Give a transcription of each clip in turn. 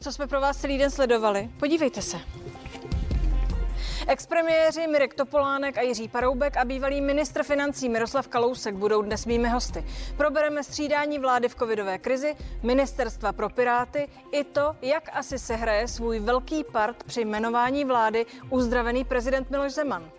co jsme pro vás celý den sledovali. Podívejte se. Expremiéři Mirek Topolánek a Jiří Paroubek a bývalý ministr financí Miroslav Kalousek budou dnes mými hosty. Probereme střídání vlády v covidové krizi, ministerstva pro Piráty i to, jak asi sehraje svůj velký part při jmenování vlády uzdravený prezident Miloš Zeman.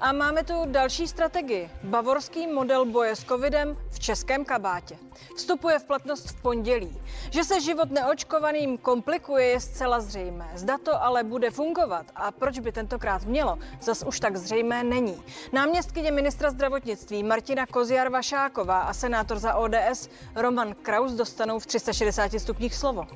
A máme tu další strategii. Bavorský model boje s covidem v českém kabátě. Vstupuje v platnost v pondělí. Že se život neočkovaným komplikuje je zcela zřejmé. Zda to ale bude fungovat a proč by tentokrát mělo, zas už tak zřejmé není. Náměstkyně ministra zdravotnictví Martina Koziar-Vašáková a senátor za ODS Roman Kraus dostanou v 360 stupních slovo.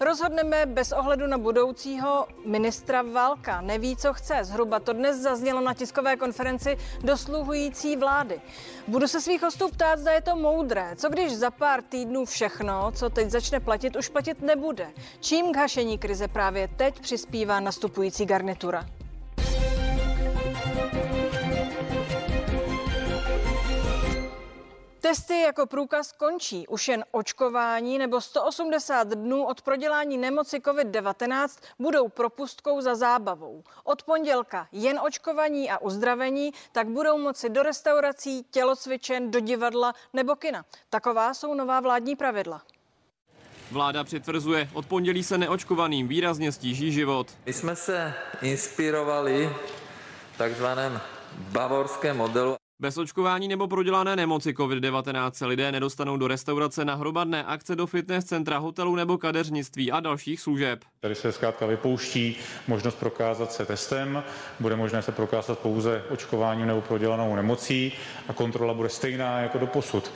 Rozhodneme bez ohledu na budoucího ministra Válka. Neví, co chce. Zhruba to dnes zaznělo na tiskové konferenci dosluhující vlády. Budu se svých hostů ptát, zda je to moudré. Co když za pár týdnů všechno, co teď začne platit, už platit nebude? Čím k hašení krize právě teď přispívá nastupující garnitura? Testy jako průkaz končí. Už jen očkování nebo 180 dnů od prodělání nemoci COVID-19 budou propustkou za zábavou. Od pondělka jen očkování a uzdravení, tak budou moci do restaurací, tělocvičen, do divadla nebo kina. Taková jsou nová vládní pravidla. Vláda přitvrzuje, od pondělí se neočkovaným výrazně stíží život. My jsme se inspirovali takzvaném bavorském modelu bez očkování nebo prodělané nemoci COVID-19 se lidé nedostanou do restaurace na hromadné akce, do fitness centra, hotelu nebo kadeřnictví a dalších služeb. Tady se zkrátka vypouští možnost prokázat se testem, bude možné se prokázat pouze očkováním nebo prodělanou nemocí a kontrola bude stejná jako do posud.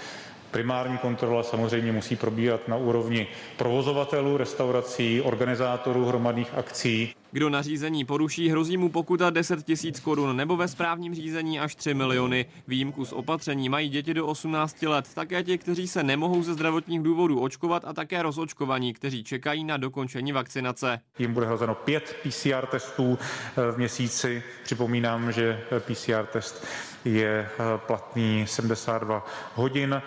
Primární kontrola samozřejmě musí probíhat na úrovni provozovatelů restaurací, organizátorů hromadných akcí. Kdo nařízení poruší, hrozí mu pokuta 10 tisíc korun nebo ve správním řízení až 3 miliony. Výjimku z opatření mají děti do 18 let, také ti, kteří se nemohou ze zdravotních důvodů očkovat a také rozočkovaní, kteří čekají na dokončení vakcinace. Jím bude hrazeno 5 PCR testů eh, v měsíci. Připomínám, že PCR test je eh, platný 72 hodin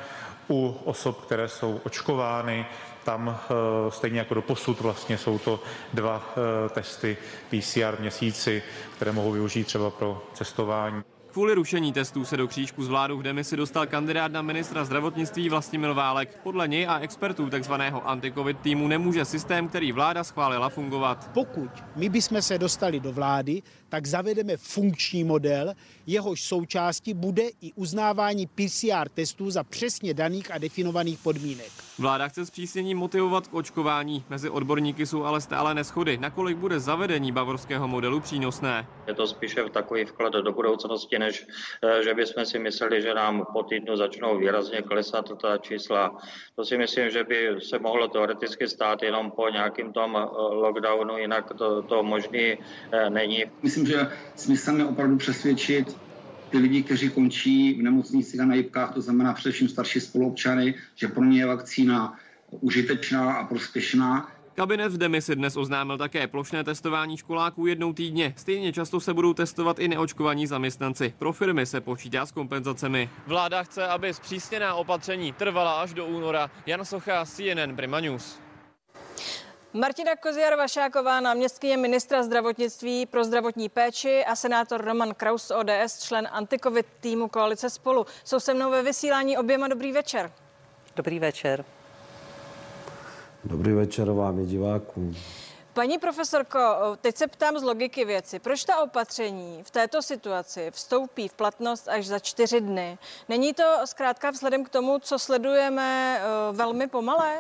u osob, které jsou očkovány. Tam eh, stejně jako do posud vlastně jsou to dva eh, testy PCR v měsíci, které mohou využít třeba pro cestování. Kvůli rušení testů se do křížku z vládu v demisi dostal kandidát na ministra zdravotnictví Vlastimil Válek. Podle něj a expertů takzvaného anti-covid týmu nemůže systém, který vláda schválila, fungovat. Pokud my bychom se dostali do vlády, tak zavedeme funkční model, jehož součástí bude i uznávání PCR testů za přesně daných a definovaných podmínek. Vláda chce zpřísnění motivovat k očkování. Mezi odborníky jsou ale stále neschody, nakolik bude zavedení bavorského modelu přínosné. Je to spíše takový vklad do budoucnosti, než eh, že bychom si mysleli, že nám po týdnu začnou výrazně klesat ta čísla. To si myslím, že by se mohlo teoreticky stát jenom po nějakým tom eh, lockdownu, jinak to, to možný eh, není. Myslím, že smyslem je opravdu přesvědčit ty lidi, kteří končí v nemocnicích a na jibkách, to znamená především starší spoluobčany, že pro ně je vakcína užitečná a prospěšná. Kabinet v demisi dnes oznámil také plošné testování školáků jednou týdně. Stejně často se budou testovat i neočkovaní zaměstnanci. Pro firmy se počítá s kompenzacemi. Vláda chce, aby zpřísněná opatření trvala až do února. Jan Socha, CNN Prima News. Martina Koziar-Vašáková, náměstkyně ministra zdravotnictví pro zdravotní péči a senátor Roman Kraus ODS, člen antikovid týmu Koalice Spolu. Jsou se mnou ve vysílání oběma. Dobrý večer. Dobrý večer. Dobrý večer vám i divákům. Paní profesorko, teď se ptám z logiky věci. Proč ta opatření v této situaci vstoupí v platnost až za čtyři dny? Není to zkrátka vzhledem k tomu, co sledujeme, eh, velmi pomalé?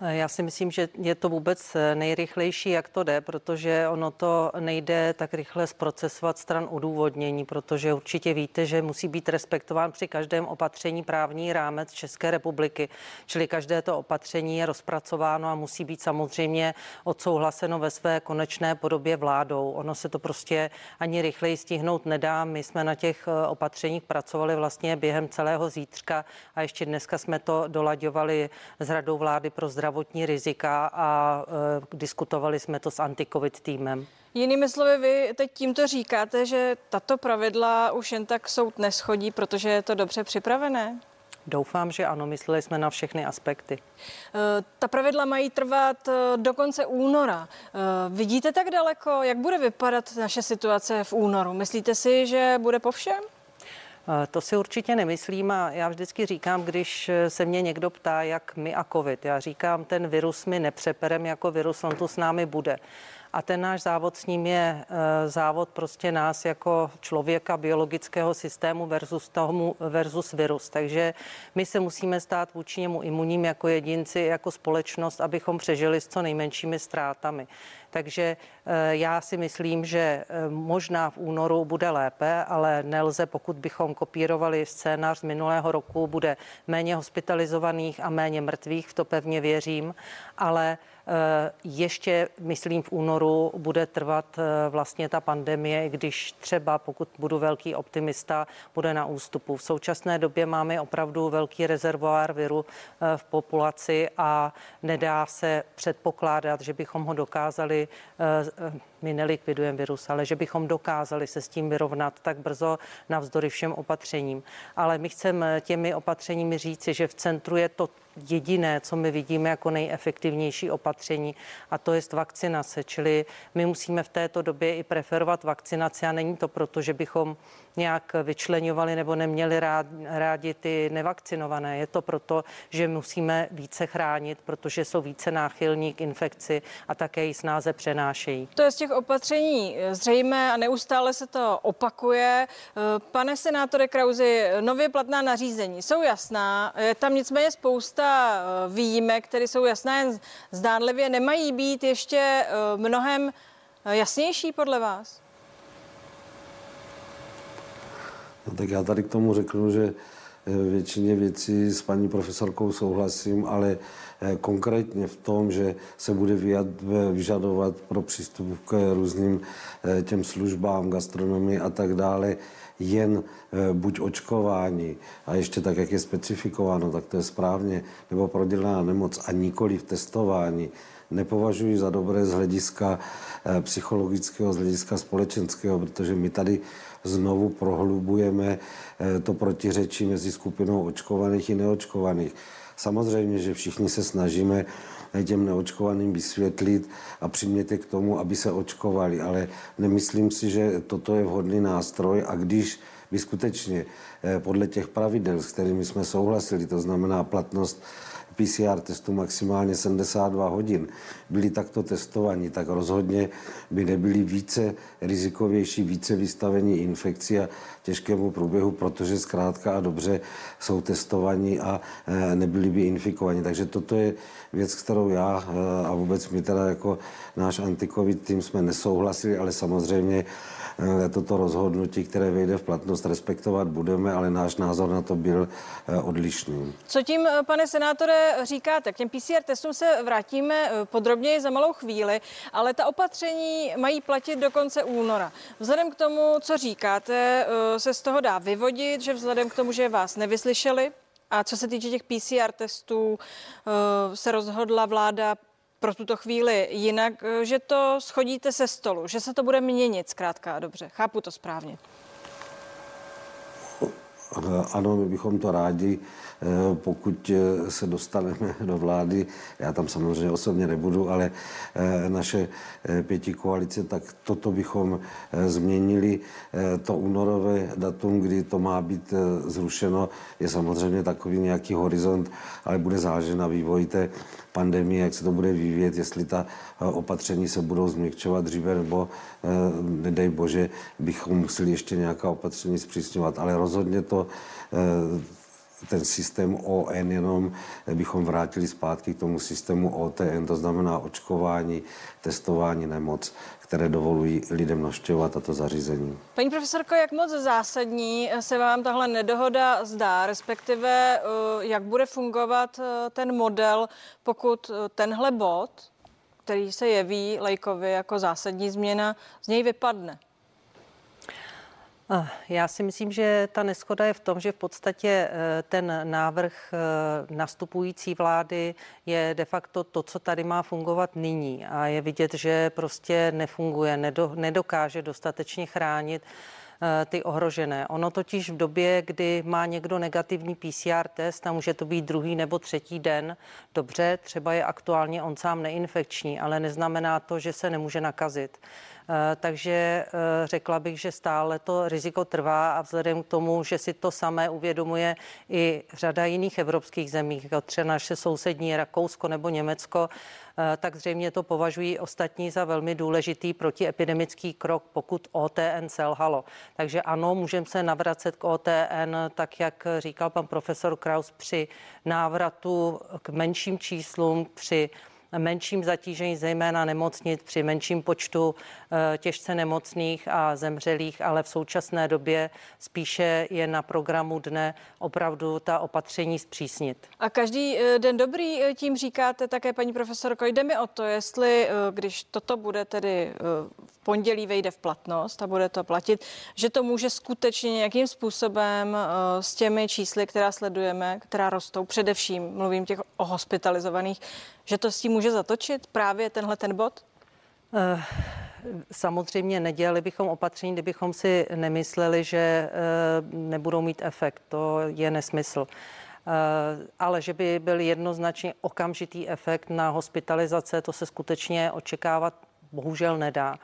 Já si myslím, že je to vůbec nejrychlejší, jak to jde, protože ono to nejde tak rychle zprocesovat stran udůvodnění, protože určitě víte, že musí být respektován při každém opatření právní rámec České republiky. Čili každé to opatření je rozpracováno a musí být samozřejmě odsouhlaseno ve své konečné podobě vládou. Ono se to prostě ani rychleji stihnout nedá. My jsme na těch eh, opatřeních pracovali vlastně během celého zítřka a ještě dneska jsme to dolaďovali s Radou vlády pro zdraví zdravotní rizika a e, diskutovali jsme to s antikovid týmem. Jinými slovy, vy teď tímto říkáte, že tato pravidla už jen tak soud neschodí, protože je to dobře připravené? Doufám, že ano, mysleli jsme na všechny aspekty. Ta pravidla mají trvat do konce února. Vidíte tak daleko, jak bude vypadat naše situace v únoru? Myslíte si, že bude po všem? To si určitě nemyslím a já vždycky říkám, když se mě někdo ptá, jak my a covid, já říkám, ten virus my nepřeperem jako virus, on tu s námi bude a ten náš závod s ním je eh, závod prostě nás jako člověka biologického systému versus tomu versus virus. Takže my se musíme stát vůči němu imunním jako jedinci, jako společnost, abychom přežili s co nejmenšími ztrátami. Takže eh, já si myslím, že eh, možná v únoru bude lépe, ale nelze, pokud bychom kopírovali scénář z minulého roku, bude méně hospitalizovaných a méně mrtvých, v to pevně věřím, ale ještě, myslím, v únoru bude trvat eh, vlastně ta pandemie, když třeba, pokud budu velký optimista, bude na ústupu. V současné době máme opravdu velký rezervoár viru eh, v populaci a nedá se předpokládat, že bychom ho dokázali my nelikvidujeme virus, ale že bychom dokázali se s tím vyrovnat tak brzo navzdory všem opatřením. Ale my chceme těmi opatřeními říci, že v centru je to jediné, co my vidíme jako nejefektivnější opatření, a to je vakcinace. Čili my musíme v této době i preferovat vakcinaci a není to proto, že bychom nějak vyčlenovali nebo neměli rád, rádi ty nevakcinované. Je to proto, že musíme více chránit, protože jsou více náchylní k infekci a také ji snáze přenášejí. To je z těch opatření zřejmé a neustále se to opakuje. Pane senátore Krauzi, nově platná nařízení jsou jasná, je tam nicméně spousta výjimek, které jsou jasné, zdánlivě nemají být ještě mnohem jasnější podle vás? No, tak já tady k tomu řeknu, že eh, většině věcí s paní profesorkou souhlasím, ale eh, konkrétně v tom, že se bude vyžadovat pro přístup k různým eh, těm službám, gastronomii a tak dále, jen buď očkování a ještě tak, jak je specifikováno, tak to je správně, nebo prodělená nemoc a nikoli v testování, nepovažuji za dobré z hlediska psychologického, z hlediska společenského, protože my tady znovu prohlubujeme eh, to protiřečí mezi skupinou očkovaných i neočkovaných. Samozřejmě, že všichni se snažíme těm neočkovaným vysvětlit a přimět je k tomu, aby se očkovali, ale nemyslím si, že toto je vhodný nástroj. A když by skutečně eh, podle těch pravidel, s kterými jsme souhlasili, to znamená platnost PCR testu maximálně 72 hodin byli takto testovaní, tak rozhodně by nebyli více rizikovější, více vystavení infekci a těžkému průběhu, protože zkrátka a dobře jsou testovaní a e, nebyli by infikovaní. Takže toto je věc, kterou já e, a vůbec my teda jako náš antikovid tým jsme nesouhlasili, ale samozřejmě toto rozhodnutí, které vyjde v platnost, respektovat budeme, ale náš názor na to byl eh, odlišný. Co tím, eh, pane senátore, říkáte? K těm PCR testům se vrátíme podrobněji za malou chvíli, ale ta opatření mají platit do konce února. Vzhledem k tomu, co říkáte, se z toho dá vyvodit, že vzhledem k tomu, že vás nevyslyšeli, a co se týče těch PCR testů, se rozhodla vláda pro tuto chvíli jinak, eh, že to schodíte se stolu, že se to bude měnit zkrátka a dobře. Chápu to správně. Ano, my bychom to rádi, eh, pokud eh, se dostaneme do vlády, já tam samozřejmě osobně nebudu, ale naše pěti koalice, tak toto bychom změnili. To únorové datum, kdy to má být zrušeno, je samozřejmě takový nějaký horizont, ale bude záležet na vývoji té pandemie, jak se to bude vyvíjet, jestli ta eh, opatření se budou změkčovat dříve, nebo eh, nedej bože, bychom museli ještě nějaká opatření zpřísňovat. Ale rozhodně to eh, ten systém ON jenom bychom vrátili zpátky k tomu systému OTN, to znamená očkování, testování nemoc, které dovolují lidem navštěvovat tato zařízení. Paní profesorko, jak moc zásadní se vám tahle nedohoda zdá, respektive eh, jak bude fungovat eh, ten model, pokud eh, tenhle bod, který se jeví Lejkovi jako zásadní změna, z něj vypadne? Já si myslím, že ta neschoda je v tom, že v podstatě eh, ten návrh eh, nastupující vlády je de facto to, co tady má fungovat nyní. A je vidět, že prostě nefunguje, nedokáže dostatečně chránit ty ohrožené. Ono totiž v době, kdy má někdo negativní PCR test a může to být druhý nebo třetí den, dobře, třeba je aktuálně on sám neinfekční, ale neznamená to, že se nemůže nakazit. Eh, takže eh, řekla bych, že stále to riziko trvá a vzhledem k tomu, že si to samé uvědomuje i řada jiných evropských zemí, jako třeba naše sousední Rakousko nebo Německo, eh, tak zřejmě to považují ostatní za velmi důležitý protiepidemický krok, pokud OTN selhalo. Takže ano, můžeme se navracet k OTN, tak jak říkal pan profesor Kraus, při návratu k menším číslům, při menším zatížení, zejména nemocnic při menším počtu eh, těžce nemocných a zemřelých, ale v současné době spíše je na programu dne opravdu ta opatření zpřísnit. A každý eh, den dobrý, eh, tím říkáte také, paní profesorko, jde mi o to, jestli, když toto bude tedy pondělí vejde v platnost a bude to platit, že to může skutečně nějakým způsobem s těmi čísly, která sledujeme, která rostou, především mluvím těch o hospitalizovaných, že to s tím může zatočit právě tenhle ten bod? Uh. Samozřejmě nedělali bychom opatření, kdybychom si nemysleli, že eh, nebudou mít efekt. To je nesmysl. Eh, ale že by byl jednoznačně okamžitý efekt na hospitalizace, to se skutečně očekávat bohužel nedá.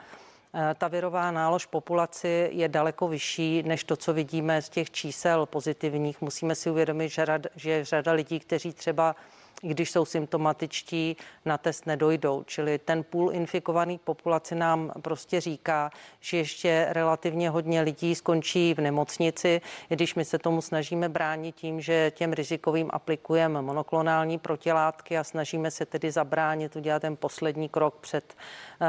Ta virová nálož populaci je daleko vyšší než to, co vidíme z těch čísel pozitivních. Musíme si uvědomit, že, rad, že řada lidí, kteří třeba když jsou symptomatičtí, na test nedojdou. Čili ten půl infikovaný populace nám prostě říká, že ještě relativně hodně lidí skončí v nemocnici, i když my se tomu snažíme bránit tím, že těm rizikovým aplikujeme monoklonální protilátky a snažíme se tedy zabránit, udělat ten poslední krok před uh,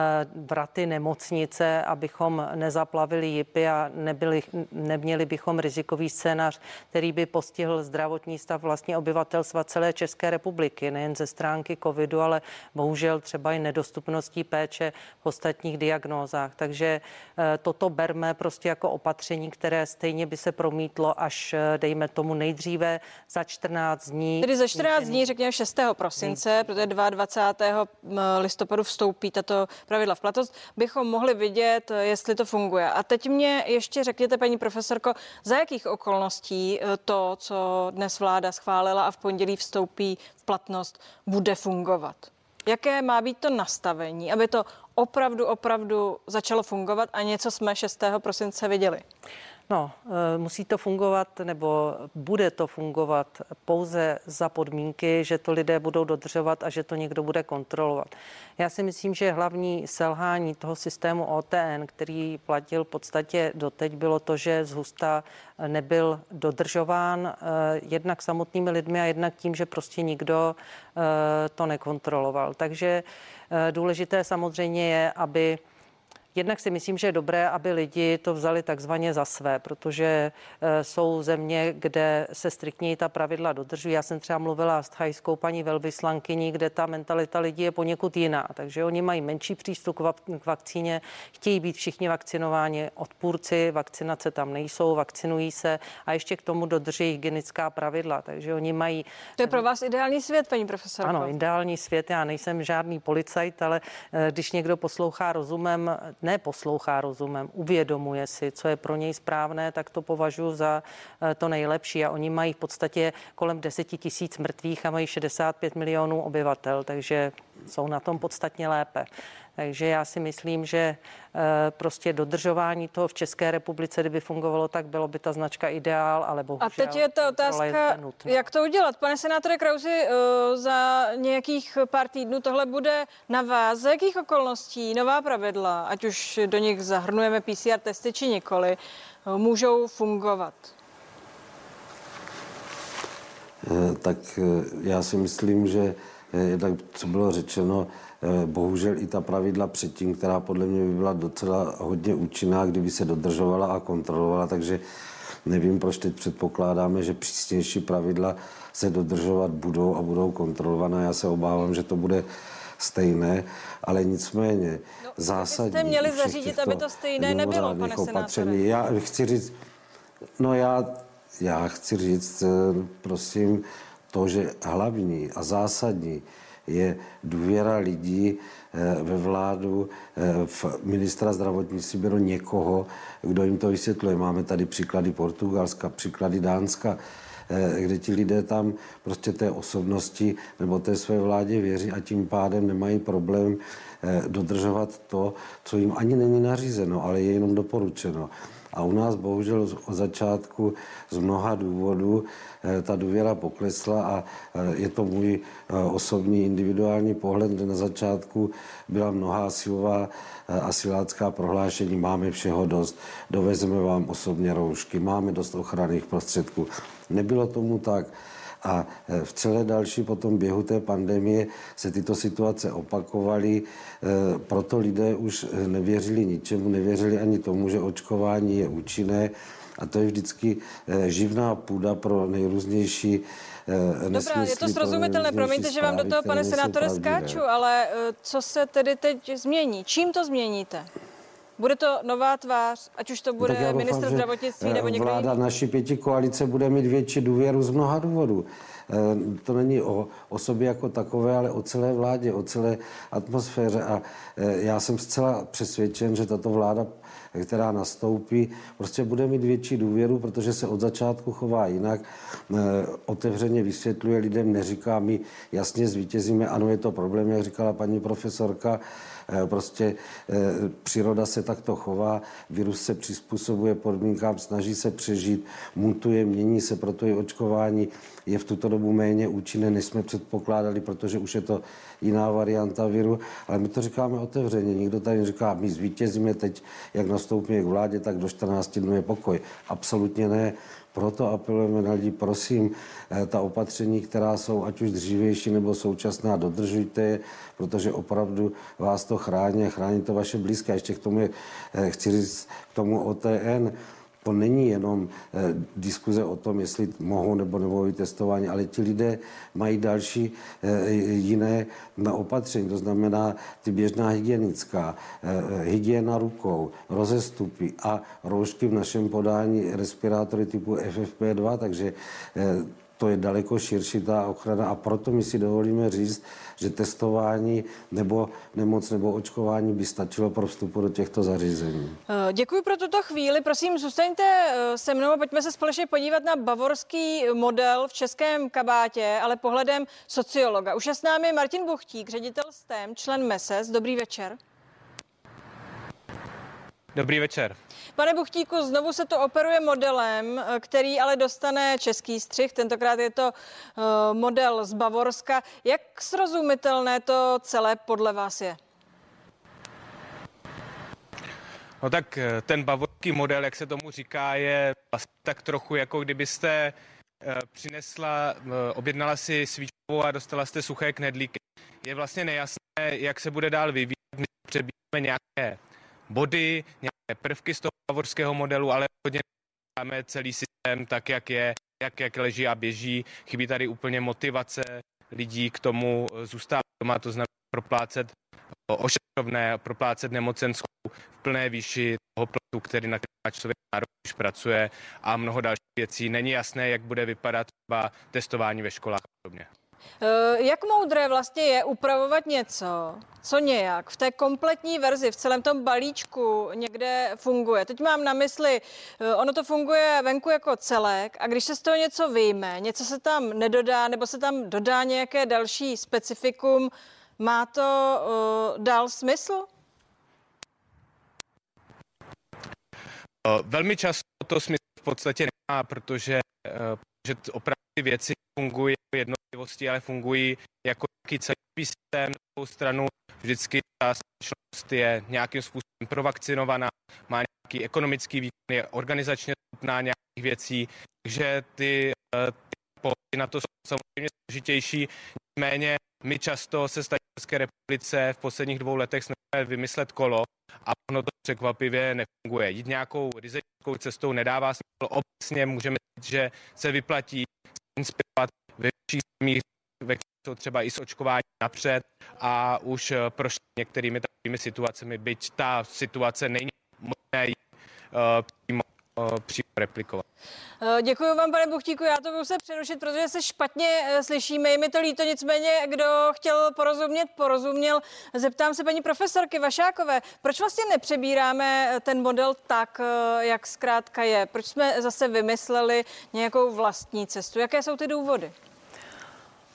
vraty nemocnice, abychom nezaplavili jipy a nebyli, neměli bychom rizikový scénář, který by postihl zdravotní stav vlastně obyvatelstva celé České republiky republiky, nejen ze stránky covidu, ale bohužel třeba i nedostupností péče v ostatních diagnózách. Takže eh, toto berme prostě jako opatření, které stejně by se promítlo až, eh, dejme tomu, nejdříve za 14 dní. Tedy za 14 dní, řekněme 6. prosince, hmm. protože 22. listopadu vstoupí tato pravidla v platnost, bychom mohli vidět, eh, jestli to funguje. A teď mě ještě řekněte, paní profesorko, za jakých okolností to, co dnes vláda schválila a v pondělí vstoupí v platnost, bude fungovat? Jaké má být to nastavení, aby to opravdu, opravdu začalo fungovat a něco jsme 6. prosince viděli? No, eh, musí to fungovat nebo bude to fungovat pouze za podmínky, že to lidé budou dodržovat a že to někdo bude kontrolovat. Já si myslím, že hlavní selhání toho systému OTN, který platil v podstatě doteď, bylo to, že zhusta nebyl dodržován eh, jednak samotnými lidmi a jednak tím, že prostě nikdo eh, to nekontroloval. Takže důležité samozřejmě je, aby Jednak si myslím, že je dobré, aby lidi to vzali takzvaně za své, protože eh, jsou země, kde se striktněji ta pravidla dodržují. Já jsem třeba mluvila s thajskou paní velvyslankyní, kde ta mentalita lidí je poněkud jiná. Takže oni mají menší přístup k vakcíně, chtějí být všichni vakcinováni, odpůrci vakcinace tam nejsou, vakcinují se a ještě k tomu dodrží hygienická pravidla. Takže oni mají. To je pro vás ideální svět, paní profesorko. Ano, ideální svět. Já nejsem žádný policajt, ale eh, když někdo poslouchá rozumem, neposlouchá rozumem, uvědomuje si, co je pro něj správné, tak to považuji za eh, to nejlepší. A oni mají v podstatě kolem 10 tisíc mrtvých a mají 65 milionů obyvatel, takže jsou na tom podstatně lépe. Takže já si myslím, že eh, prostě dodržování toho v České republice, kdyby fungovalo tak, bylo by ta značka ideál, ale bohužel. A teď je ta otázka, je jak to udělat. Pane senátore Krauzi, eh, za nějakých pár týdnů tohle bude na vás. Za jakých okolností nová pravidla, ať už do nich zahrnujeme PCR testy či nikoli, eh, můžou fungovat? Tak já si myslím, že tak, co bylo řečeno, Eh, bohužel i ta pravidla předtím, která podle mě by byla docela hodně účinná, kdyby se dodržovala a kontrolovala, takže nevím, proč teď předpokládáme, že přísnější pravidla se dodržovat budou a budou kontrolovaná. Já se obávám, že to bude stejné, ale nicméně no, zásadní. Jste měli zařídit, aby to stejné nebylo, pane opatření. Já chci říct, no já, já chci říct, eh, prosím, to, že hlavní a zásadní je důvěra lidí eh, ve vládu, eh, v ministra zdravotnictví bylo někoho, kdo jim to vysvětluje. Máme tady příklady Portugalska, příklady Dánska, eh, kde ti lidé tam prostě té osobnosti nebo té své vládě věří a tím pádem nemají problém dodržovat to, co jim ani není nařízeno, ale je jenom doporučeno. A u nás bohužel od začátku z mnoha důvodů eh, ta důvěra poklesla a eh, je to můj eh, osobní individuální pohled, kde na začátku byla mnoha silová asilácká prohlášení, máme všeho dost, dovezeme vám osobně roušky, máme dost ochranných prostředků. Nebylo tomu tak. A e, v celé další potom běhu té pandemie se tyto situace opakovaly, e, proto lidé už e, nevěřili ničemu, nevěřili ani tomu, že očkování je účinné a to je vždycky živná půda pro nejrůznější Dobrá, je to srozumitelné. Promiňte, že vám do toho, pane senátore, skáču, ale co se tedy teď změní? Čím to změníte? Bude to nová tvář, ať už to bude no minister zdravotnictví nebo někdo Vláda jiný? naší pěti koalice bude mít větší důvěru z mnoha důvodů. Eh, to není o osobě jako takové, ale o celé vládě, o celé atmosféře. A eh, já jsem zcela přesvědčen, že tato vláda která nastoupí, prostě bude mít větší důvěru, protože se od začátku chová jinak, eh, otevřeně vysvětluje lidem, neříká mi jasně zvítězíme, ano, je to problém, jak říkala paní profesorka, Eh, prostě eh, příroda se takto chová, virus se přizpůsobuje podmínkám, snaží se přežít, mutuje, mění se, proto i očkování je v tuto dobu méně účinné, než jsme předpokládali, protože už je to jiná varianta viru, ale my to říkáme otevřeně. Nikdo tady říká, my zvítězíme teď, jak nastoupíme k vládě, tak do 14 dnů je pokoj. Absolutně ne. Proto apelujeme na lidi, prosím, eh, ta opatření, která jsou ať už dřívější nebo současná, dodržujte je, protože opravdu vás to chrání a chrání to vaše blízké. Ještě k tomu je, eh, chci říct k tomu OTN, to není jenom eh, diskuze o tom, jestli mohou nebo nemohou být testování, ale ti lidé mají další eh, jiné opatření, to znamená ty běžná hygienická, eh, hygiena rukou, rozestupy a roušky v našem podání respirátory typu FFP2, takže to je daleko širší ta ochrana a proto my si dovolíme říct, že testování nebo nemoc nebo očkování by stačilo pro vstupu do těchto zařízení. Eh, děkuji pro tuto chvíli. Prosím, zůstaňte eh, se mnou a pojďme se společně podívat na bavorský model v českém kabátě, ale pohledem sociologa. Už je s námi Martin Buchtík, ředitel STEM, člen MESES. Dobrý večer. Dobrý večer. Pane Buchtíku, znovu se to operuje modelem, eh, který ale dostane český střih. Tentokrát je to uh, model z Bavorska. Jak srozumitelné to celé podle vás je? No tak eh, ten bavorský model, jak se tomu říká, je vlastně tak trochu jako kdybyste přinesla, objednala si svíčkovou a dostala jste suché knedlíky. Je vlastně nejasné, jak se bude dál vyvíjet, my přebíráme nějaké body, nějaké prvky z toho bavorského modelu, ale hodně máme celý systém tak, jak je, jak, jak leží a běží. Chybí tady úplně motivace lidí k tomu zůstat doma, to znamená proplácet ošetřovné, proplácet nemocenskou v plné výši toho platu, který na člověk nárok už pracuje a mnoho dalších věcí. Není jasné, jak bude vypadat třeba testování ve školách a podobně. Eh, jak moudré vlastně je upravovat něco, co nějak v té kompletní verzi, v celém tom balíčku někde funguje? Teď mám na mysli, eh, ono to funguje venku jako celek a když se z toho něco vyjme, něco se tam nedodá nebo se tam dodá nějaké další specifikum, má to uh, dál smysl? Velmi často to smysl v podstatě nemá, protože, že opravdu ty věci fungují jako jednotlivosti, ale fungují jako nějaký celý systém. Na druhou stranu vždycky ta společnost je nějakým způsobem provakcinovaná, má nějaký ekonomický výkon, je organizačně schopná nějakých věcí, takže ty, eh, ty na to jsou samozřejmě složitější. Nicméně my často se staví v České republice v posledních dvou letech jsme vymyslet kolo a ono to překvapivě nefunguje. Jít nějakou rizickou cestou nedává smysl. Obecně můžeme říct, že se vyplatí inspirovat ve větších zemích, ve jsou třeba i s očkování napřed a už eh, prošli některými takovými situacemi, byť ta situace není možné uh, přímo přímo replikovat. Eh, děkuji vám, pane Buchtíku. Já to budu se přerušit, protože se špatně eh, slyšíme. Je mi to líto, nicméně, kdo chtěl porozumět, porozuměl. Zeptám se paní profesorky Vašákové, proč vlastně nepřebíráme ten model tak, jak zkrátka je? Proč jsme zase vymysleli nějakou vlastní cestu? Jaké jsou ty důvody?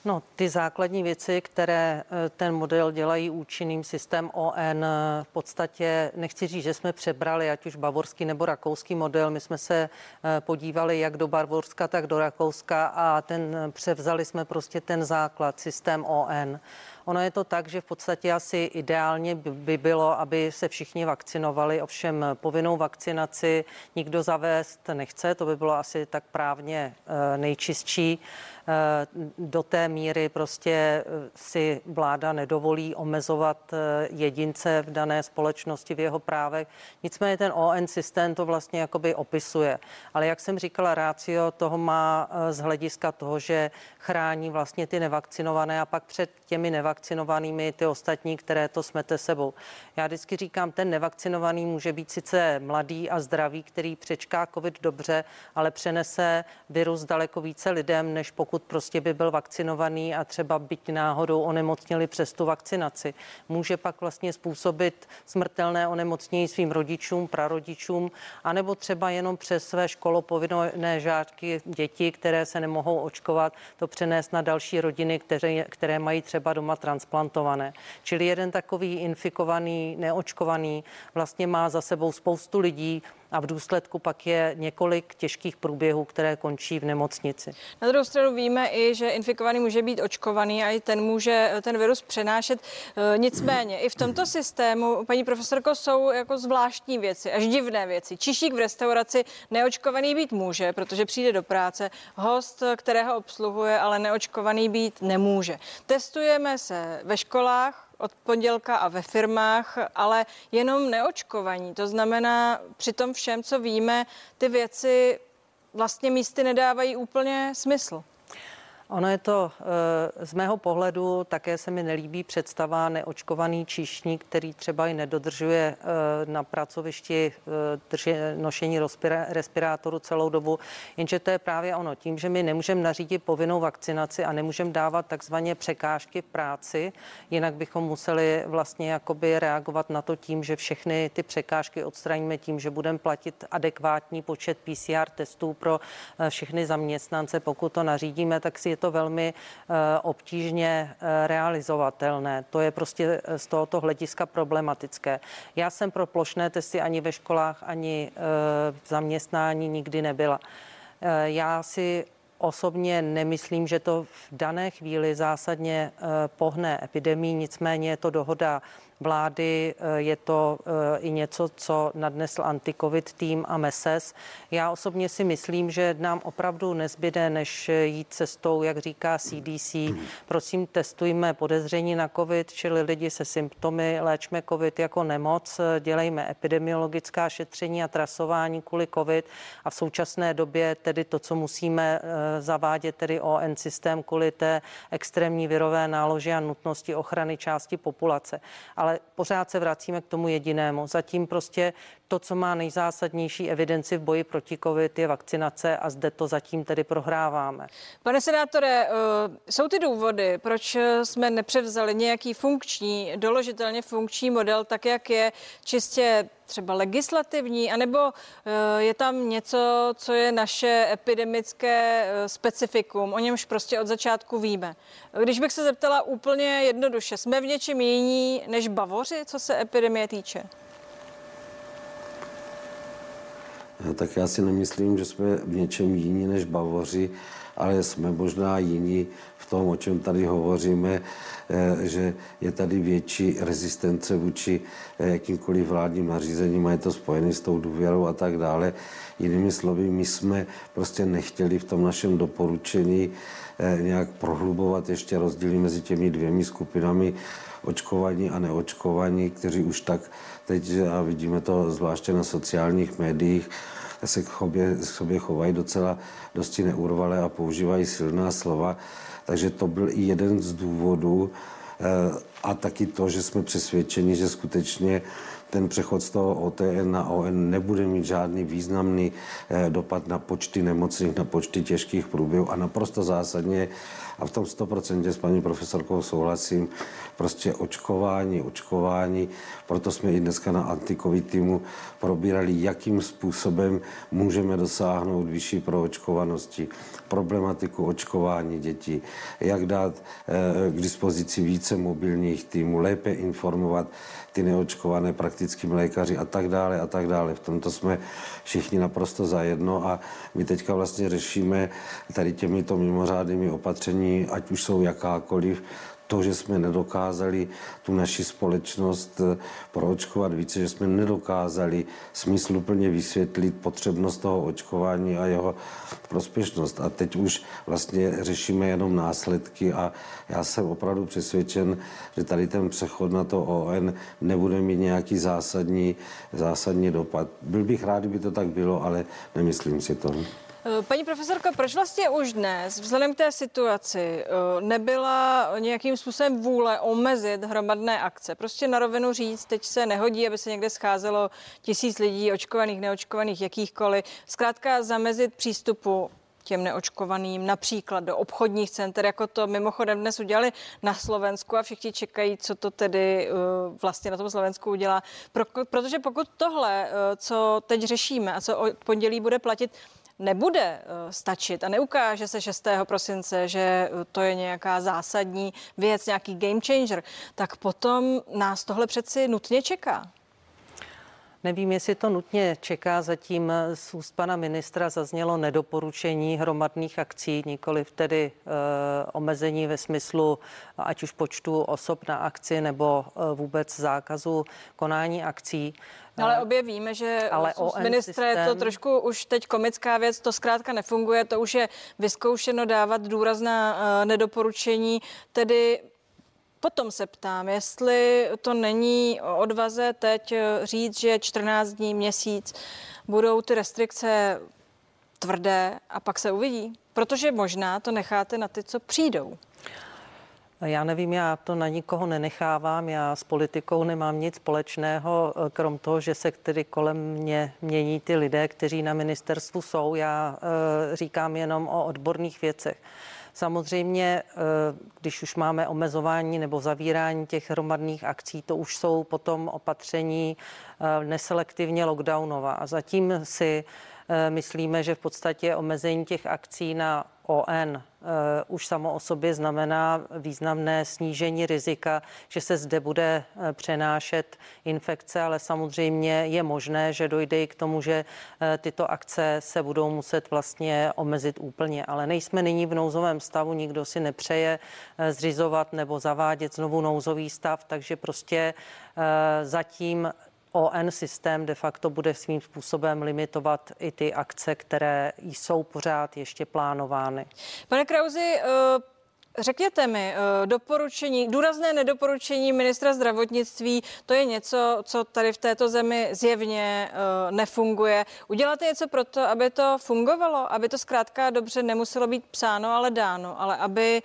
No, ty základní věci, které eh, ten model dělají účinným systém ON, eh, v podstatě nechci říct, že jsme přebrali ať už bavorský nebo rakouský model. My jsme se eh, podívali jak do Bavorska, tak do Rakouska a ten převzali jsme prostě ten základ, systém ON. Ono je to tak, že v podstatě asi ideálně by bylo, aby se všichni vakcinovali, ovšem povinnou vakcinaci nikdo zavést nechce, to by bylo asi tak právně nejčistší. Eh, do té míry prostě eh, si vláda nedovolí omezovat eh, jedince v dané společnosti v jeho právech. Nicméně ten ON systém to vlastně jakoby opisuje. Ale jak jsem říkala, rácio toho má z hlediska toho, že chrání vlastně ty nevakcinované a pak před těmi nevakcinovanými ty ostatní, které to smete sebou. Já vždycky říkám, ten nevakcinovaný může být sice mladý a zdravý, který přečká covid dobře, ale přenese virus daleko více lidem, než pokud prostě by byl vakcinovaný a třeba byť náhodou onemocněli přes tu vakcinaci. Může pak vlastně způsobit smrtelné onemocnění svým rodičům, prarodičům, anebo třeba jenom přes své školopovinné žáčky děti, které se nemohou očkovat, to přenést na další rodiny, které, které mají třeba doma transplantované. Čili jeden takový infikovaný, neočkovaný vlastně má za sebou spoustu lidí, a v důsledku pak je několik těžkých průběhů, které končí v nemocnici. Na druhou stranu víme i, že infikovaný může být očkovaný a i ten může ten virus přenášet. E, nicméně i v tomto systému, paní profesorko, jsou jako zvláštní věci, až divné věci. Čišík v restauraci neočkovaný být může, protože přijde do práce. Host, kterého obsluhuje, ale neočkovaný být nemůže. Testujeme se ve školách, od pondělka a ve firmách, ale jenom neočkovaní. To znamená, při tom všem, co víme, ty věci vlastně místy nedávají úplně smysl. Ono je to eh, z mého pohledu také se mi nelíbí představa neočkovaný číšník, který třeba i nedodržuje eh, na pracovišti eh, nošení respirátoru celou dobu. Jenže to je právě ono. Tím, že my nemůžeme nařídit povinnou vakcinaci a nemůžeme dávat takzvaně překážky v práci, jinak bychom museli vlastně jakoby reagovat na to tím, že všechny ty překážky odstraníme tím, že budeme platit adekvátní počet PCR testů pro všechny zaměstnance. Pokud to nařídíme, tak si je to velmi eh, obtížně eh, realizovatelné. To je prostě eh, z tohoto hlediska problematické. Já jsem pro plošné testy ani ve školách, ani v zaměstnání nikdy nebyla. Já si Osobně nemyslím, že to v dané chvíli zásadně pohne epidemii, nicméně je to dohoda vlády. Eh, je to eh, i něco, co nadnesl anti-covid tým a MESES. Já osobně si myslím, že nám opravdu nezbyde, než jít cestou, jak říká CDC. Prosím, testujme podezření na covid, čili lidi se symptomy, léčme covid jako nemoc, dělejme epidemiologická šetření a trasování kvůli covid a v současné době tedy to, co musíme eh, zavádět, tedy ON systém kvůli té extrémní virové nálože a nutnosti ochrany části populace. Ale ale pořád se vracíme k tomu jedinému. Zatím prostě to, co má nejzásadnější evidenci v boji proti COVID, je vakcinace a zde to zatím tedy prohráváme. Pane senátore, eh, jsou ty důvody, proč jsme nepřevzali nějaký funkční, doložitelně funkční model, tak jak je čistě třeba legislativní, anebo eh, je tam něco, co je naše epidemické eh, specifikum, o němž prostě od začátku víme. Když bych se zeptala úplně jednoduše, jsme v něčem jiní než Bavoři, co se epidemie týče? Tak já si nemyslím, že jsme v něčem jiní než Bavoři, ale jsme možná jiní v tom, o čem tady hovoříme, eh, že je tady větší rezistence vůči eh, jakýmkoliv vládním nařízením a je to spojené s tou důvěrou a tak dále. Jinými slovy, my jsme prostě nechtěli v tom našem doporučení nějak prohlubovat ještě rozdíly mezi těmi dvěmi skupinami očkovaní a neočkovaní, kteří už tak teď, a vidíme to zvláště na sociálních médiích, se k sobě, k sobě chovají docela dosti neurvalé a používají silná slova. Takže to byl i jeden z důvodů, eh, a taky to, že jsme přesvědčeni, že skutečně ten přechod z toho OTN na ON nebude mít žádný významný eh, dopad na počty nemocných, na počty těžkých průběhů a naprosto zásadně a v tom 100% s paní profesorkou souhlasím, prostě očkování, očkování, proto jsme i dneska na antikovid týmu probírali, jakým způsobem můžeme dosáhnout vyšší proočkovanosti, problematiku očkování dětí, jak dát eh, k dispozici více mobilních týmů, lépe informovat ty neočkované praktickými lékaři a tak dále a tak dále. V tomto jsme všichni naprosto zajedno a my teďka vlastně řešíme tady těmito mimořádnými opatření, ať už jsou jakákoliv, to, že jsme nedokázali tu naši společnost eh, proočkovat více, že jsme nedokázali smysluplně vysvětlit potřebnost toho očkování a jeho prospěšnost. A teď už vlastně řešíme jenom následky a já jsem opravdu přesvědčen, že tady ten přechod na to ON nebude mít nějaký zásadní, zásadní dopad. Byl bych rád, kdyby to tak bylo, ale nemyslím si to. Eh, paní profesorka, proč vlastně už dnes, vzhledem k té situaci, eh, nebyla nějakým způsobem vůle omezit hromadné akce? Prostě na rovinu říct, teď se nehodí, aby se někde scházelo tisíc lidí, očkovaných, neočkovaných, jakýchkoliv. Zkrátka zamezit přístupu těm neočkovaným, například do obchodních center, jako to mimochodem dnes udělali na Slovensku a všichni čekají, co to tedy uh, vlastně na tom Slovensku udělá. Pro, protože pokud tohle, uh, co teď řešíme a co od pondělí bude platit, nebude eh, stačit a neukáže se 6. prosince, že eh, to je nějaká zásadní věc, nějaký game changer, tak potom nás tohle přeci nutně čeká. Nevím, jestli to nutně čeká. Zatím z úst pana ministra zaznělo nedoporučení hromadných akcí, nikoli tedy e, omezení ve smyslu ať už počtu osob na akci nebo e, vůbec zákazu konání akcí. No, ale obě víme, že ale z ministra systém... je to trošku už teď komická věc, to zkrátka nefunguje, to už je vyzkoušeno dávat důraz na uh, nedoporučení, tedy Potom se ptám, jestli to není odvaze teď eh, říct, že 14 dní, měsíc budou ty restrikce tvrdé a pak se uvidí. Protože možná to necháte na ty, co přijdou. Já nevím, já to na nikoho nenechávám, já s politikou nemám nic společného, eh, krom toho, že se tedy kolem mě mění ty lidé, kteří na ministerstvu jsou. Já e, říkám jenom o odborných věcech. Samozřejmě, e, když už máme omezování nebo zavírání těch hromadných akcí, to už jsou potom opatření e, neselektivně lockdownová. A zatím si myslíme, že v podstatě omezení těch akcí na ON Eh, už samo o sobě znamená významné snížení rizika, že se zde bude eh, přenášet infekce, ale samozřejmě je možné, že dojde i k tomu, že eh, tyto akce se budou muset vlastně omezit úplně. Ale nejsme nyní v nouzovém stavu, nikdo si nepřeje zřizovat nebo zavádět znovu nouzový stav, takže prostě zatím ON systém de facto bude svým způsobem limitovat i ty akce, které jsou pořád ještě plánovány. Pane Krauzi, uh... Řekněte mi, eh, doporučení, důrazné nedoporučení ministra zdravotnictví, to je něco, co tady v této zemi zjevně eh, nefunguje. Uděláte něco pro to, aby to fungovalo, aby to zkrátka dobře nemuselo být psáno, ale dáno, ale aby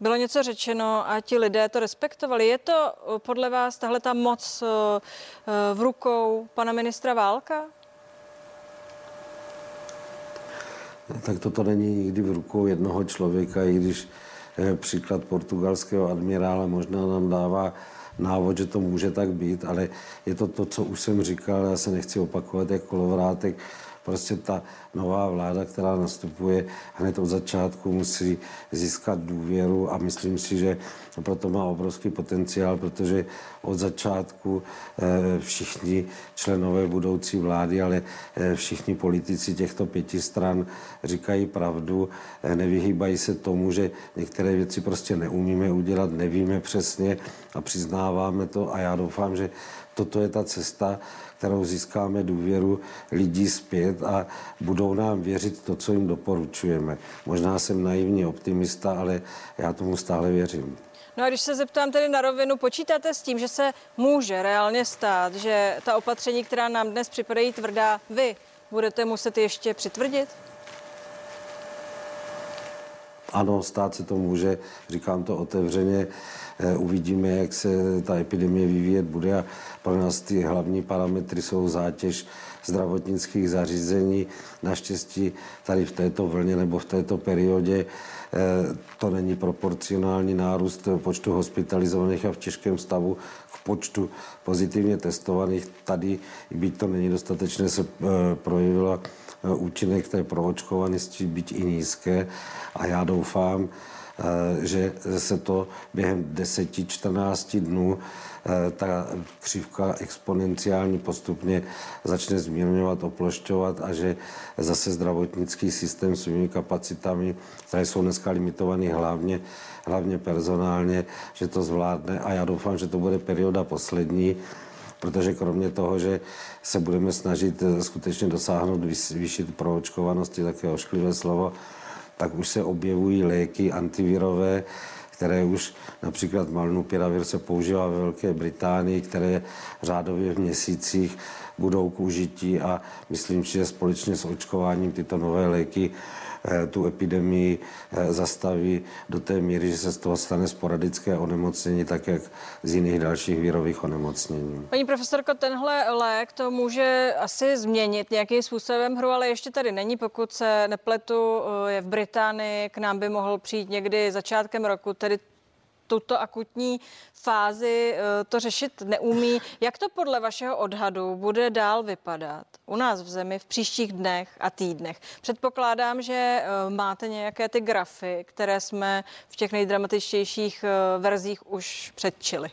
bylo něco řečeno a ti lidé to respektovali. Je to eh, podle vás tahle ta moc eh, eh, v rukou pana ministra Válka? Tak toto není nikdy v rukou jednoho člověka, i když příklad portugalského admirála možná nám dává návod, že to může tak být, ale je to to, co už jsem říkal, já se nechci opakovat jak kolovrátek, Prostě ta nová vláda, která nastupuje hned od začátku, musí získat důvěru a myslím si, že proto má obrovský potenciál, protože od začátku eh, všichni členové budoucí vlády, ale eh, všichni politici těchto pěti stran říkají pravdu, eh, nevyhýbají se tomu, že některé věci prostě neumíme udělat, nevíme přesně a přiznáváme to a já doufám, že toto je ta cesta, kterou získáme důvěru lidí zpět a budou nám věřit to, co jim doporučujeme. Možná jsem naivní optimista, ale já tomu stále věřím. No a když se zeptám tedy na rovinu, počítáte s tím, že se může reálně stát, že ta opatření, která nám dnes připadají tvrdá, vy budete muset ještě přitvrdit? Ano, stát se to může, říkám to otevřeně. Uvidíme, jak se ta epidemie vyvíjet bude a pro nás ty hlavní parametry jsou zátěž zdravotnických zařízení. Naštěstí tady v této vlně nebo v této periodě to není proporcionální nárůst počtu hospitalizovaných a v těžkém stavu k počtu pozitivně testovaných. Tady, byť to není dostatečné, se projevila účinek té proočkovanosti být i nízké. A já doufám, eh, že se to během 10-14 dnů eh, ta křivka exponenciálně postupně začne zmírňovat, oplošťovat a že zase zdravotnický systém svými kapacitami, které jsou dneska limitované hlavně, hlavně personálně, že to zvládne. A já doufám, že to bude perioda poslední, protože kromě toho, že se budeme snažit eh, skutečně dosáhnout vyšší proočkovanosti, také ošklivé slovo, tak už se objevují léky antivirové, které už například malnupiravir se používá ve Velké Británii, které řádově v měsících budou k užití a myslím že společně s očkováním tyto nové léky Eh, tu epidemii eh, zastaví do té míry, že se z toho stane sporadické onemocnění, tak jak z jiných dalších vírových onemocnění. Paní profesorko, tenhle lék to může asi změnit nějakým způsobem hru, ale ještě tady není, pokud se nepletu, eh, je v Británii, k nám by mohl přijít někdy začátkem roku, tedy tuto akutní fázi eh, to řešit neumí. Jak to podle vašeho odhadu bude dál vypadat u nás v zemi v příštích dnech a týdnech? Předpokládám, že eh, máte nějaké ty grafy, které jsme v těch nejdramatičtějších eh, verzích už předčili.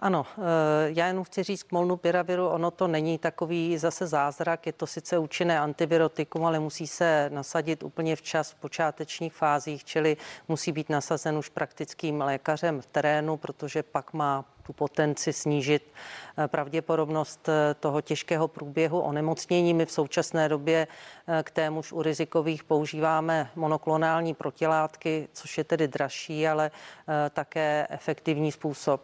Ano, eh, já jenom chci říct k molnupiraviru, ono to není takový zase zázrak, je to sice účinné antivirotikum, ale musí se nasadit úplně včas v počátečních fázích, čili musí být nasazen už praktickým lékařem v terénu, protože pak má tu potenci snížit eh, pravděpodobnost eh, toho těžkého průběhu onemocnění. My v současné době k témuž u rizikových používáme monoklonální protilátky, což je tedy dražší, ale také efektivní způsob.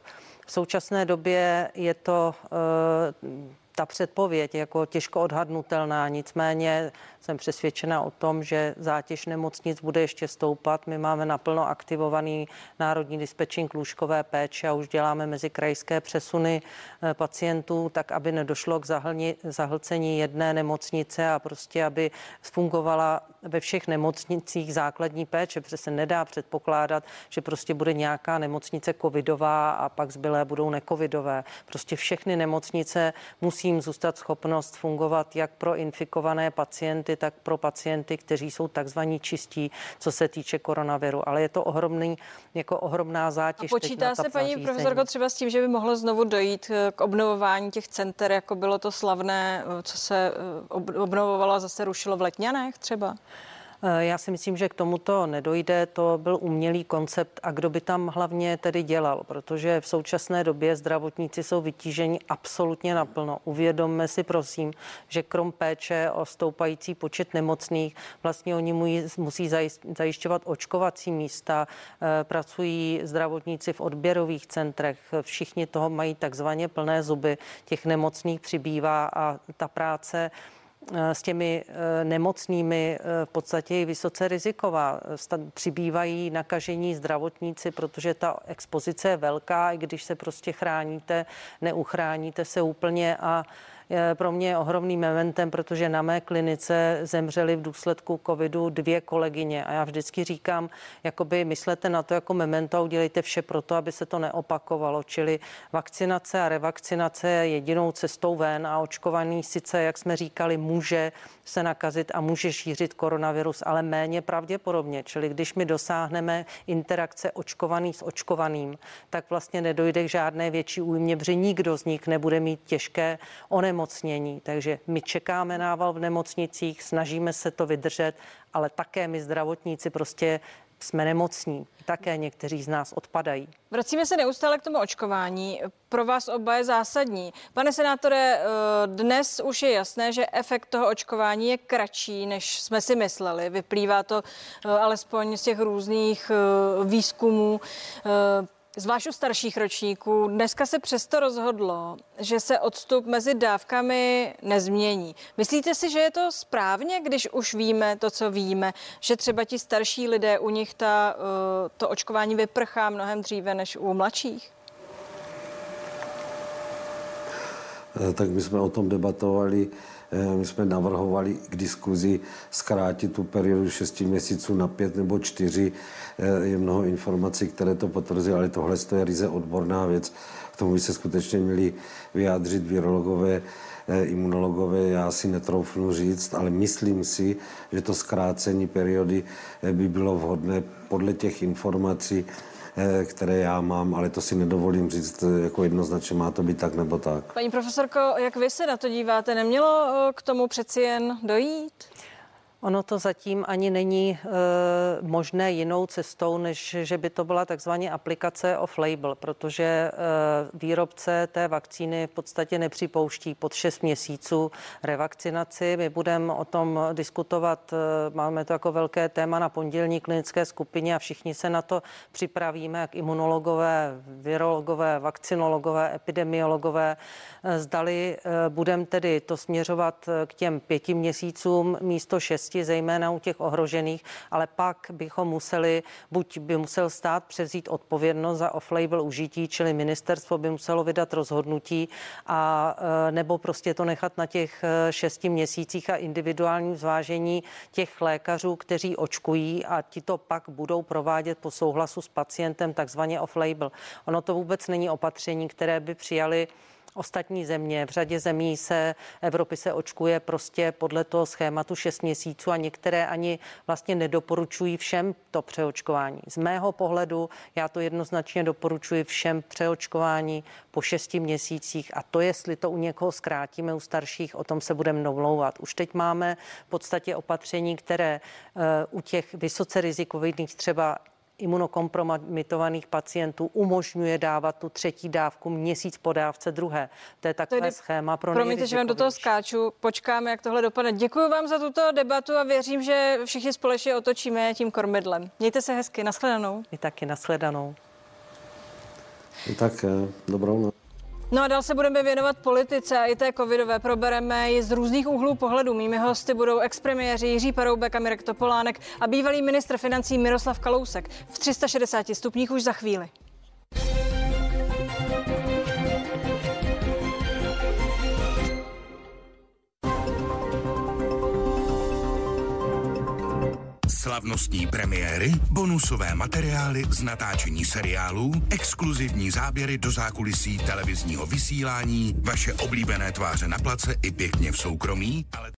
V současné době je to eh, ta předpověď jako těžko odhadnutelná, nicméně jsem přesvědčena o tom, že zátěž nemocnic bude ještě stoupat. My máme naplno aktivovaný národní dispečing lůžkové péče a už děláme mezi krajské přesuny eh, pacientů, tak aby nedošlo k zahlni, zahlcení jedné nemocnice a prostě, aby fungovala ve všech nemocnicích základní péče, protože se nedá předpokládat, že prostě bude nějaká nemocnice covidová a pak zbylé budou necovidové. Prostě všechny nemocnice musí jim zůstat schopnost fungovat jak pro infikované pacienty, tak pro pacienty, kteří jsou takzvaní čistí, co se týče koronaviru. Ale je to ohromný, jako ohromná zátěž. A počítá se, paní profesorko, třeba s tím, že by mohlo znovu dojít eh, k obnovování těch center, jako bylo to slavné, eh, co se eh, obnovovalo a zase rušilo v Letňanech třeba? Eh, já si myslím, že k tomuto nedojde. To byl umělý koncept. A kdo by tam hlavně tedy dělal, protože v současné době zdravotníci jsou vytíženi absolutně naplno. Uvědomme si prosím, že krom péče o stoupající počet nemocných, vlastně oni musí zajišťovat očkovací místa, eh, pracují zdravotníci v odběrových centrech, všichni toho mají takzvaně plné zuby, těch nemocných přibývá a ta práce s těmi eh, nemocnými eh, v podstatě je vysoce riziková. Přibývají nakažení zdravotníci, protože ta expozice je velká, i když se prostě chráníte, neuchráníte se úplně a pro mě ohromným mementem, protože na mé klinice zemřely v důsledku covidu dvě kolegyně. A já vždycky říkám, jakoby myslete na to jako memento a udělejte vše pro to, aby se to neopakovalo, čili vakcinace a revakcinace je jedinou cestou ven a očkovaný sice, jak jsme říkali, může se nakazit a může šířit koronavirus, ale méně pravděpodobně. Čili když my dosáhneme interakce očkovaný s očkovaným, tak vlastně nedojde k žádné větší újmě, protože nikdo z nich nebude mít těžké onemocnění. Takže my čekáme nával v nemocnicích, snažíme se to vydržet, ale také my zdravotníci prostě jsme nemocní. Také někteří z nás odpadají. Vracíme se neustále k tomu očkování. Pro vás oba je zásadní. Pane senátore, eh, dnes už je jasné, že efekt toho očkování je kratší, než jsme si mysleli. Vyplývá to eh, alespoň z těch různých eh, výzkumů. Zvlášť u starších ročníků, dneska se přesto rozhodlo, že se odstup mezi dávkami nezmění. Myslíte si, že je to správně, když už víme to, co víme, že třeba ti starší lidé, u nich ta, eh, to očkování vyprchá mnohem dříve než u mladších? Eh, tak my jsme o tom debatovali my jsme navrhovali k diskuzi zkrátit tu periodu 6 měsíců na 5 nebo 4. Eh, je mnoho informací, které to potvrzují, ale tohle je ryze odborná věc. K tomu by se skutečně měli vyjádřit virologové, eh, imunologové, já si netroufnu říct, ale myslím si, že to zkrácení periody by bylo vhodné podle těch informací, Eh, které já mám, ale to si nedovolím říct eh, jako jednoznačně, má to být tak nebo tak. Paní profesorko, jak vy se na to díváte? Nemělo eh, k tomu přeci jen dojít? Ono to zatím ani není e, možné jinou cestou, než že by to byla takzvaně aplikace off-label, protože e, výrobce té vakcíny v podstatě nepřipouští pod 6 měsíců revakcinaci. My budeme o tom diskutovat, e, máme to jako velké téma na pondělní klinické skupině a všichni se na to připravíme, jak imunologové, virologové, vakcinologové, epidemiologové. E, zdali e, budeme tedy to směřovat k těm pěti měsícům místo šesti oblasti, zejména u těch ohrožených, ale pak bychom museli, buď by musel stát převzít odpovědnost za off-label užití, čili ministerstvo by muselo vydat rozhodnutí a e, nebo prostě to nechat na těch e, šesti měsících a individuálním zvážení těch lékařů, kteří očkují a ti to pak budou provádět po souhlasu s pacientem takzvaně off-label. Ono to vůbec není opatření, které by přijali ostatní země. V řadě zemí se Evropy se očkuje prostě podle toho schématu 6 měsíců a některé ani vlastně nedoporučují všem to přeočkování. Z mého pohledu já to jednoznačně doporučuji všem přeočkování po 6 měsících a to, jestli to u někoho zkrátíme, u starších, o tom se budeme domlouvat. Už teď máme v podstatě opatření, které uh, u těch vysoce rizikových třeba imunokompromitovaných pacientů umožňuje dávat tu třetí dávku měsíc po dávce druhé. To je takové Tedy, schéma pro Promiňte, že vám do toho skáču. Počkáme, jak tohle dopadne. Děkuji vám za tuto debatu a věřím, že všichni společně otočíme tím kormidlem. Mějte se hezky. Naschledanou. I taky naschledanou. Tak eh, dobrou noc. No a dál se budeme věnovat politice a i té covidové. Probereme ji z různých úhlů pohledu. Mými hosty budou expremiéři Jiří Paroubek a Mirek Topolánek a bývalý ministr financí Miroslav Kalousek. V 360 stupních už za chvíli. Slavnostní premiéry, bonusové materiály z natáčení seriálů, exkluzivní záběry do zákulisí televizního vysílání, vaše oblíbené tváře na place i pěkně v soukromí, ale